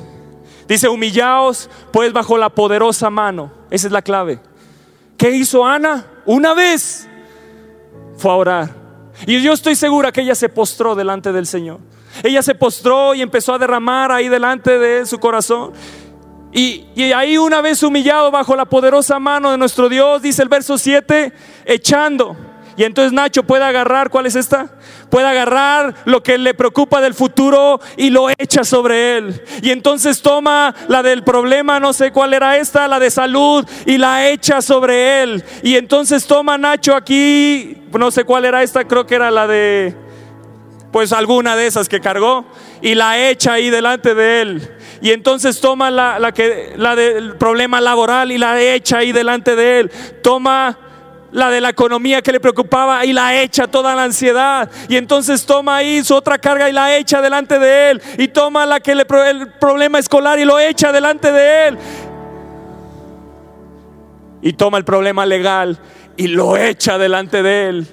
B: Dice, humillaos pues bajo la poderosa mano. Esa es la clave. ¿Qué hizo Ana? Una vez fue a orar. Y yo estoy segura que ella se postró delante del Señor. Ella se postró y empezó a derramar ahí delante de él su corazón. Y, ahí una vez humillado bajo la poderosa mano de nuestro Dios, dice el verso 7, echando. Y entonces Nacho puede agarrar, ¿cuál es esta? Puede agarrar lo que le preocupa del futuro y lo echa sobre él. Y entonces toma la del problema, no sé cuál era esta, la de salud, y la echa sobre él. Y entonces toma Nacho aquí, no sé cuál era esta, creo que era la de, pues alguna de esas que cargó, y la echa ahí delante de él. Y entonces toma la, la que, la del problema laboral y la echa ahí delante de él. Toma la de la economía que le preocupaba y la echa toda la ansiedad. Y entonces toma ahí su otra carga y la echa delante de él. Y toma la que le el problema escolar y lo echa delante de él. Y toma el problema legal y lo echa delante de él.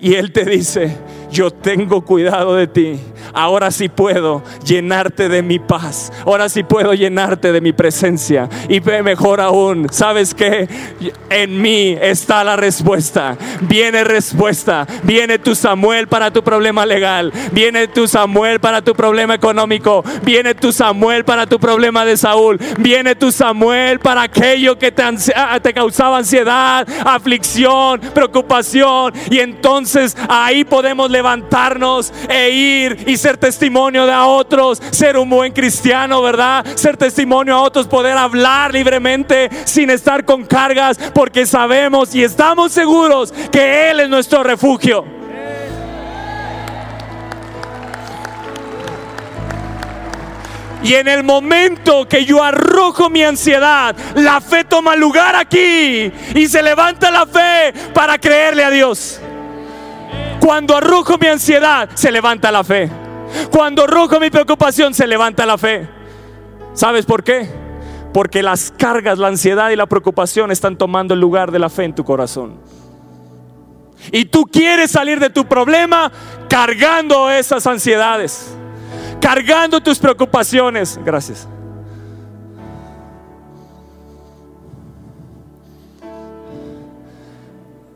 B: Y él te dice, yo tengo cuidado de ti. Ahora sí puedo llenarte de mi paz. Ahora sí puedo llenarte de mi presencia. Y mejor aún, ¿sabes qué? En mí está la respuesta. Viene respuesta. Viene tu Samuel para tu problema legal. Viene tu Samuel para tu problema económico. Viene tu Samuel para tu problema de Saúl. Viene tu Samuel para aquello que te, ah, te causaba ansiedad, aflicción, preocupación. Y entonces ahí podemos levantarnos e ir y ser testimonio de a otros. Ser un buen cristiano, ¿verdad? Ser testimonio a otros, poder hablar libremente sin estar con cargas. Porque sabemos y estamos seguros que Él es nuestro refugio. Y en el momento que yo arrojo mi ansiedad, la fe toma lugar aquí y se levanta la fe para creerle a Dios. Cuando arrojo mi ansiedad, se levanta la fe. Cuando arrojo mi preocupación, se levanta la fe. ¿Sabes por qué? Porque las cargas, la ansiedad y la preocupación están tomando el lugar de la fe en tu corazón. Y tú quieres salir de tu problema cargando esas ansiedades, cargando tus preocupaciones. Gracias.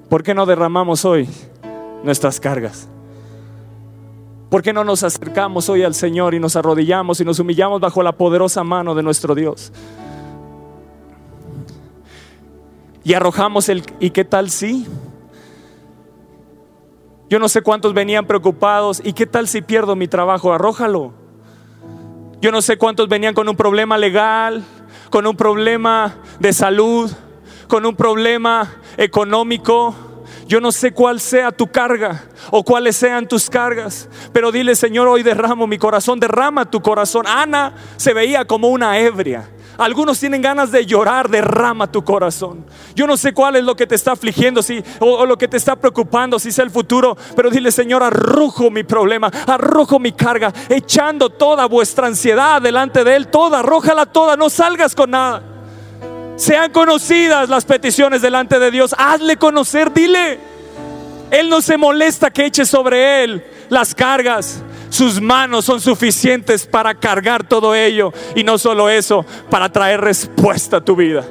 B: ¿Por qué no derramamos hoy nuestras cargas? ¿Por qué no nos acercamos hoy al Señor y nos arrodillamos y nos humillamos bajo la poderosa mano de nuestro Dios? Y arrojamos el ¿y qué tal si? Yo no sé cuántos venían preocupados. ¿Y qué tal si pierdo mi trabajo? Arrójalo. Yo no sé cuántos venían con un problema legal, con un problema de salud, con un problema económico. Yo no sé cuál sea tu carga o cuáles sean tus cargas, pero dile, Señor, hoy derramo mi corazón, derrama tu corazón. Ana se veía como una ebria. Algunos tienen ganas de llorar, derrama tu corazón. Yo no sé cuál es lo que te está afligiendo, si, o, lo que te está preocupando, si es el futuro, pero dile, Señor, arrojo mi problema, arrojo mi carga, echando toda vuestra ansiedad delante de Él, toda, arrójala toda, no salgas con nada. Sean conocidas las peticiones delante de Dios, hazle conocer, dile. Él no se molesta que eche sobre Él las cargas. Sus manos son suficientes para cargar todo ello. Y no solo eso, para traer respuesta a tu vida.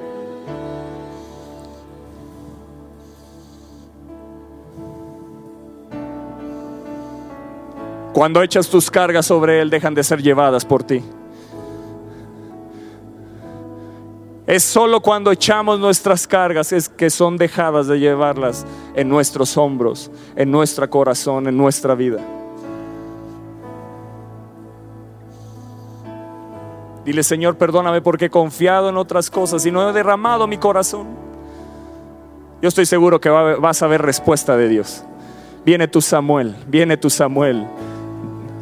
B: Cuando echas tus cargas sobre Él, dejan de ser llevadas por ti. Es solo cuando echamos nuestras cargas es que son dejadas de llevarlas en nuestros hombros, en nuestro corazón, en nuestra vida. Dile, Señor, perdóname porque he confiado en otras cosas y no he derramado mi corazón. Yo estoy seguro que vas a ver respuesta de Dios. Viene tu Samuel, viene tu Samuel.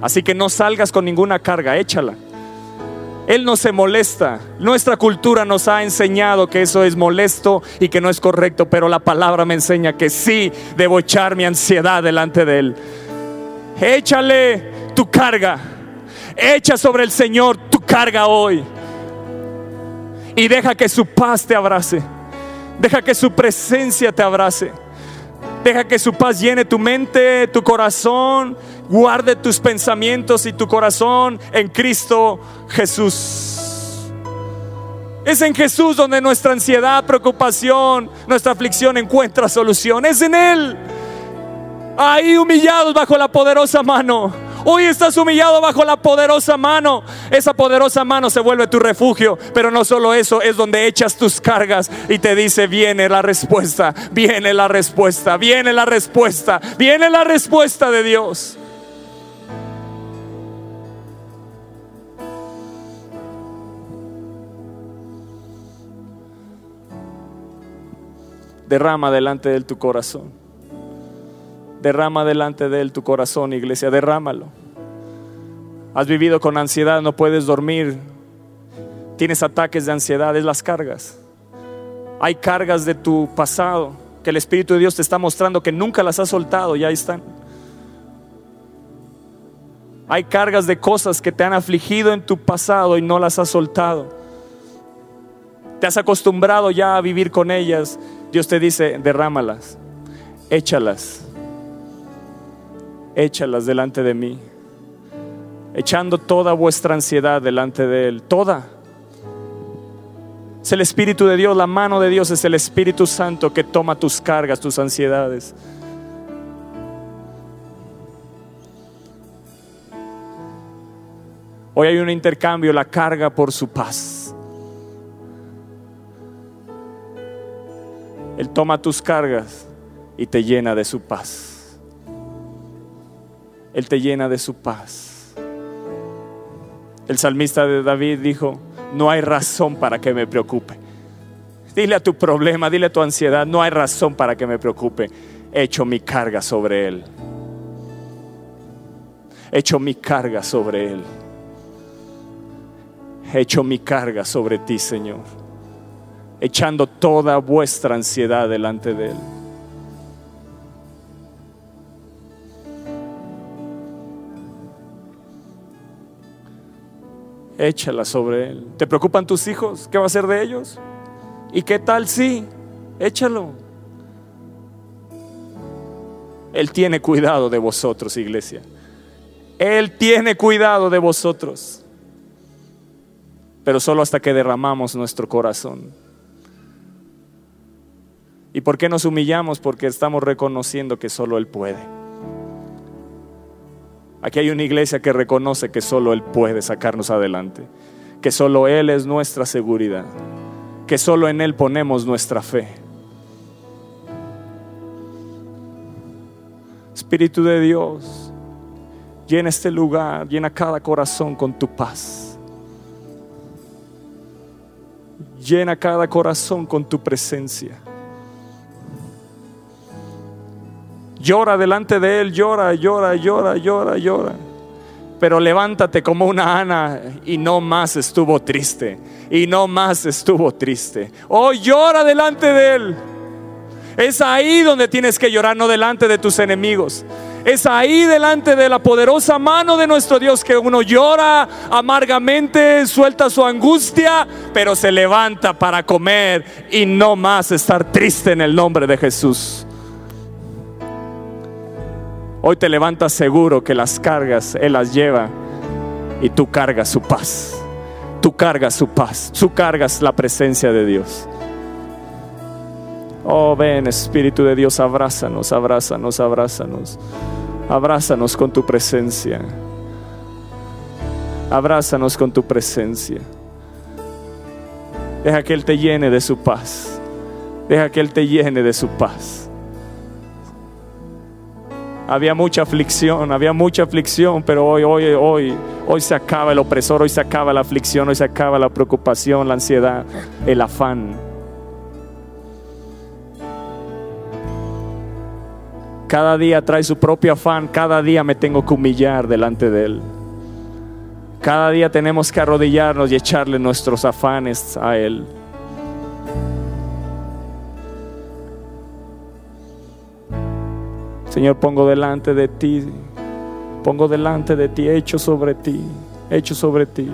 B: Así que no salgas con ninguna carga, échala. Él no se molesta. Nuestra cultura nos ha enseñado que eso es molesto y que no es correcto, pero la palabra me enseña que sí debo echar mi ansiedad delante de Él. Échale tu carga. Echa sobre el Señor tu carga hoy. Y deja que su paz te abrace. Deja que su presencia te abrace. Deja que su paz llene tu mente, tu corazón. Guarde tus pensamientos y tu corazón en Cristo Jesús. Es en Jesús donde nuestra ansiedad, preocupación, nuestra aflicción encuentra solución. Es en Él. Ahí humillados bajo la poderosa mano Hoy estás humillado bajo la poderosa mano. Esa poderosa mano se vuelve tu refugio. Pero no solo eso, es donde echas tus cargas y te dice, viene la respuesta, viene la respuesta, viene la respuesta, viene la respuesta de Dios. Derrama delante de él tu corazón. Derrama delante de Él tu corazón, iglesia, derrámalo. Has vivido con ansiedad, no puedes dormir. Tienes ataques de ansiedad, es las cargas. Hay cargas de tu pasado que el Espíritu de Dios te está mostrando que nunca las has soltado, ya están. Hay cargas de cosas que te han afligido en tu pasado y no las has soltado. Te has acostumbrado ya a vivir con ellas. Dios te dice, derrámalas, échalas échalas delante de mí, echando toda vuestra ansiedad delante de Él, toda. Es el Espíritu de Dios, la mano de Dios es el Espíritu Santo que toma tus cargas, tus ansiedades. Hoy hay un intercambio, la carga por su paz. Él toma tus cargas y te llena de su paz. Él te llena de su paz. El salmista de David dijo, no hay razón para que me preocupe. Dile a tu problema, dile a tu ansiedad, no hay razón para que me preocupe. Echo mi carga sobre Él. Echo mi carga sobre Él. Echo mi carga sobre ti, Señor. Echando toda vuestra ansiedad delante de Él. échala sobre él. ¿Te preocupan tus hijos? ¿Qué va a hacer de ellos? ¿Y qué tal si? Échalo. Él tiene cuidado de vosotros, iglesia. Él tiene cuidado de vosotros. Pero solo hasta que derramamos nuestro corazón. ¿Y por qué nos humillamos? Porque estamos reconociendo que solo Él puede. Aquí hay una iglesia que reconoce que solo Él puede sacarnos adelante, que solo Él es nuestra seguridad, que solo en Él ponemos nuestra fe. Espíritu de Dios, llena este lugar, llena cada corazón con tu paz. Llena cada corazón con tu presencia. Llora delante de Él, llora, llora, llora, llora, llora. Pero levántate como una Ana y no más estuvo triste. Y no más estuvo triste. Oh, llora delante de Él. Es ahí donde tienes que llorar, no delante de tus enemigos. Es ahí delante de la poderosa mano de nuestro Dios que uno llora amargamente, suelta su angustia, pero se levanta para comer y no más estar triste en el nombre de Jesús. Hoy te levantas seguro que las cargas Él las lleva y tú cargas su paz. Tú cargas su paz. Tú cargas la presencia de Dios. Oh, ven, Espíritu de Dios, abrázanos, abrázanos, abrázanos. Abrázanos con tu presencia. Abrázanos con tu presencia. Deja que Él te llene de su paz. Deja que Él te llene de su paz. Había mucha aflicción, había mucha aflicción, pero hoy, hoy, hoy, hoy se acaba el opresor, hoy se acaba la aflicción, hoy se acaba la preocupación, la ansiedad, el afán. Cada día trae su propio afán, cada día me tengo que humillar delante de Él. Cada día tenemos que arrodillarnos y echarle nuestros afanes a Él. Señor, pongo delante de ti, pongo delante de ti, hecho sobre ti, hecho sobre ti,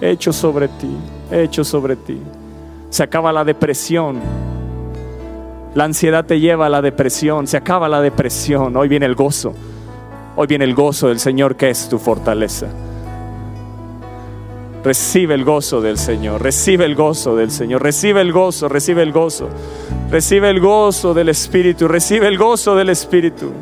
B: hecho sobre ti, hecho sobre ti. Se acaba la depresión. La ansiedad te lleva a la depresión, se acaba la depresión. Hoy viene el gozo. Hoy viene el gozo del Señor que es tu fortaleza. Recibe el gozo del Señor, recibe el gozo del Señor, recibe el gozo, recibe el gozo, recibe el gozo del Espíritu, recibe el gozo del Espíritu.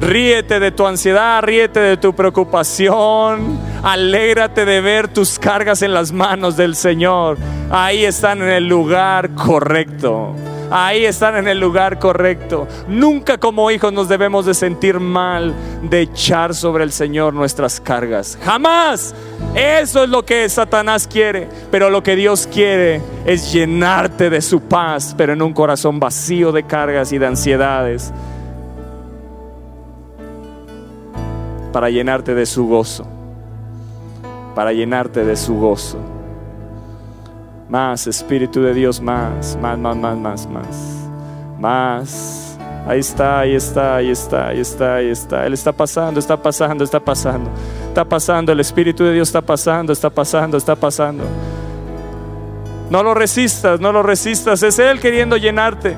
B: Ríete de tu ansiedad, ríete de tu preocupación, alégrate de ver tus cargas en las manos del Señor. Ahí están en el lugar correcto. Ahí están en el lugar correcto. Nunca como hijos nos debemos de sentir mal de echar sobre el Señor nuestras cargas. Jamás. Eso es lo que Satanás quiere. Pero lo que Dios quiere es llenarte de su paz, pero en un corazón vacío de cargas y de ansiedades. Para llenarte de su gozo. Para llenarte de su gozo. Más, Espíritu de Dios, más, más, más, más, más, más. Más. Ahí está, ahí está, ahí está, ahí está, ahí está. Él está pasando, está pasando, está pasando. Está pasando, el Espíritu de Dios está pasando, está pasando, está pasando. No lo resistas, no lo resistas. Es Él queriendo llenarte.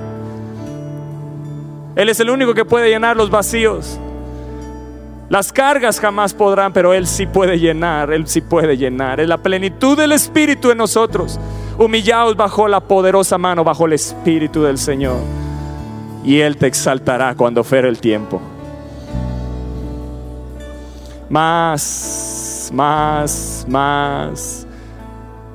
B: Él es el único que puede llenar los vacíos. Las cargas jamás podrán, pero Él sí puede llenar, Él sí puede llenar. Es la plenitud del Espíritu en nosotros. Humillaos bajo la poderosa mano, bajo el Espíritu del Señor. Y Él te exaltará cuando fuere el tiempo. Más, más, más.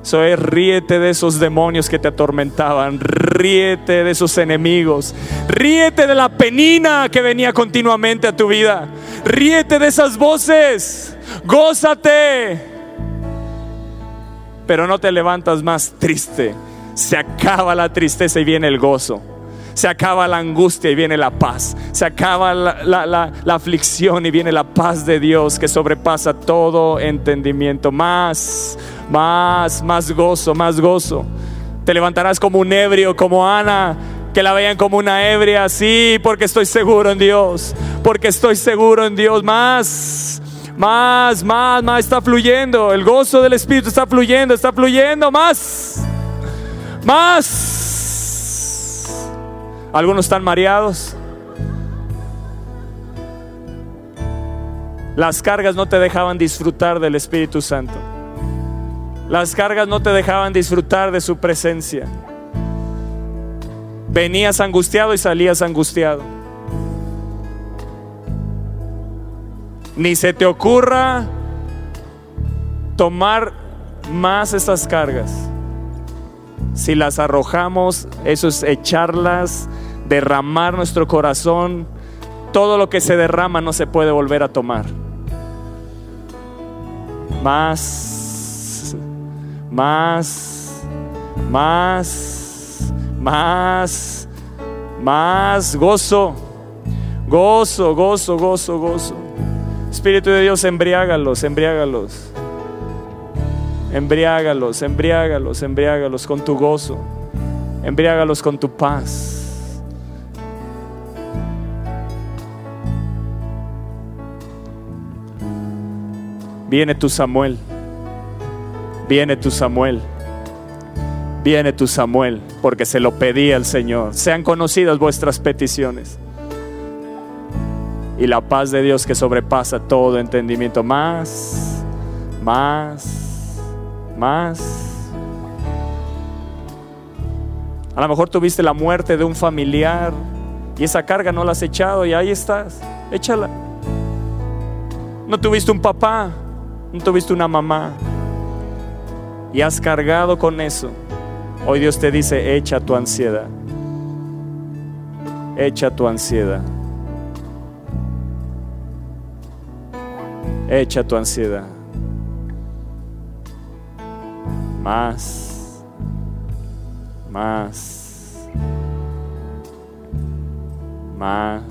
B: Soy ríete de esos demonios que te atormentaban, ríete de esos enemigos, ríete de la penina que venía continuamente a tu vida, ríete de esas voces, gózate pero no te levantas más triste. Se acaba la tristeza y viene el gozo. Se acaba la angustia y viene la paz. Se acaba la, aflicción y viene la paz de Dios que sobrepasa todo entendimiento. Más, más, más gozo, más gozo. Te levantarás como un ebrio, como Ana, que la vean como una ebria. Sí, porque estoy seguro en Dios. Porque estoy seguro en Dios. Más más, más, más está fluyendo. El gozo del Espíritu está fluyendo, está fluyendo más. Más. Algunos están mareados. Las cargas no te dejaban disfrutar del Espíritu Santo. Las cargas no te dejaban disfrutar de su presencia. Venías angustiado y salías angustiado. Ni se te ocurra tomar más estas cargas. Si las arrojamos, eso es echarlas, derramar nuestro corazón. Todo lo que se derrama no se puede volver a tomar. Más, más, más, más, más gozo, gozo, gozo, gozo, gozo. Espíritu de Dios, embriágalos, embriágalos. Embriágalos, embriágalos, embriágalos con tu gozo. Embriágalos con tu paz. Viene tu Samuel. Viene tu Samuel. Viene tu Samuel, porque se lo pedía el Señor. Sean conocidas vuestras peticiones. Y la paz de Dios que sobrepasa todo entendimiento. Más, más, más. A lo mejor tuviste la muerte de un familiar y esa carga no la has echado y ahí estás. Échala. No tuviste un papá no tuviste una mamá y has cargado con eso. Hoy Dios te dice, echa tu ansiedad. Echa tu ansiedad. Echa tu ansiedad. Más. Más. Más.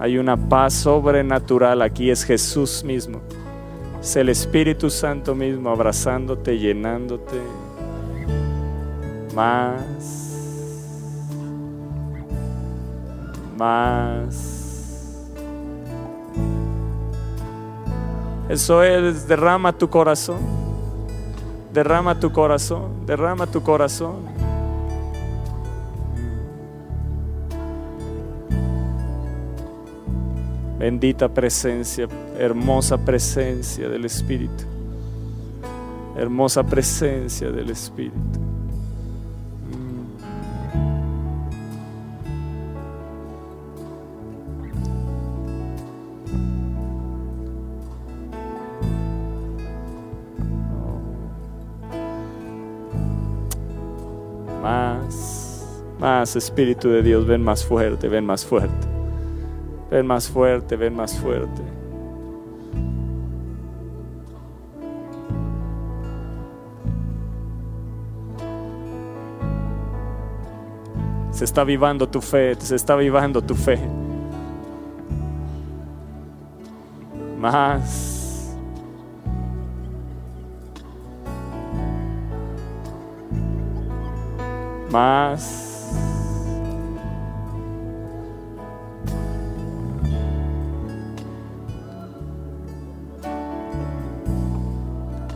B: Hay una paz sobrenatural aquí, es Jesús mismo. Es el Espíritu Santo mismo abrazándote, llenándote. Más. Más. Eso es, derrama tu corazón. Derrama tu corazón, derrama tu corazón. Bendita presencia, hermosa presencia del Espíritu. Hermosa presencia del Espíritu. Más Espíritu de Dios, ven más fuerte, ven más fuerte. Ven más fuerte, ven más fuerte. Se está vivando tu fe, se está vivando tu fe. Más. Más.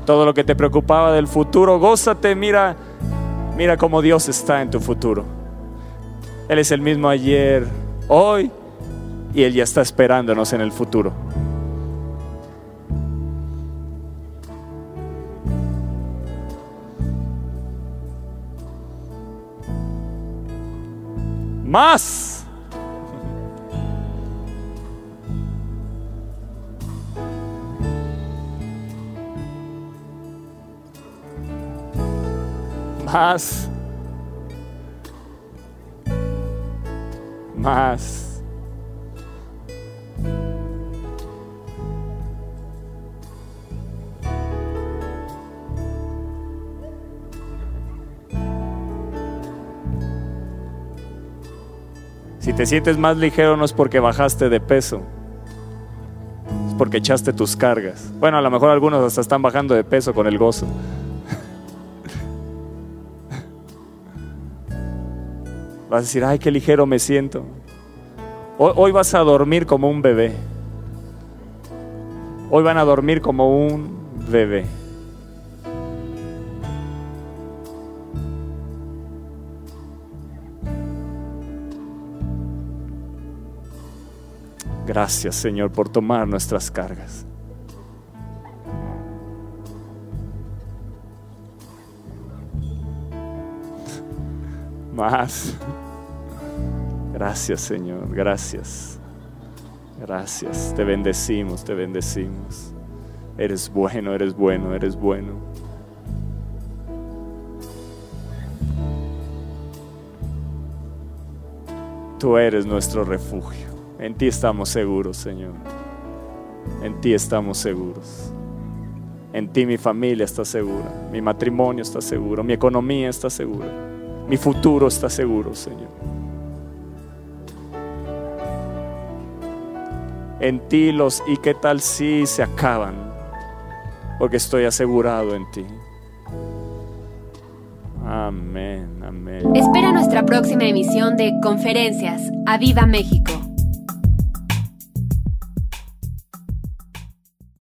B: Todo lo que te preocupaba del futuro, gózate, mira, mira cómo Dios está en tu futuro. Él es el mismo ayer, hoy, y Él ya está esperándonos en el futuro. Más. Más, más. Si te sientes más ligero no es porque bajaste de peso, es porque echaste tus cargas. Bueno, a lo mejor algunos hasta están bajando de peso con el gozo. Vas a decir, ay, qué ligero me siento. Hoy, vas a dormir como un bebé. Hoy van a dormir como un bebé. Gracias Señor por tomar nuestras cargas. Más. Gracias, Señor, gracias. Gracias, te bendecimos, te bendecimos. Eres bueno, eres bueno, eres bueno. Tú eres nuestro refugio. En ti estamos seguros, Señor. En ti estamos seguros. En ti mi familia está segura, mi matrimonio está seguro, mi economía está segura, mi futuro está seguro, Señor. En ti los y qué tal si se acaban, porque estoy asegurado en ti. Amén, amén.
A: Espera nuestra próxima emisión de Conferencias. ¡A Viva México!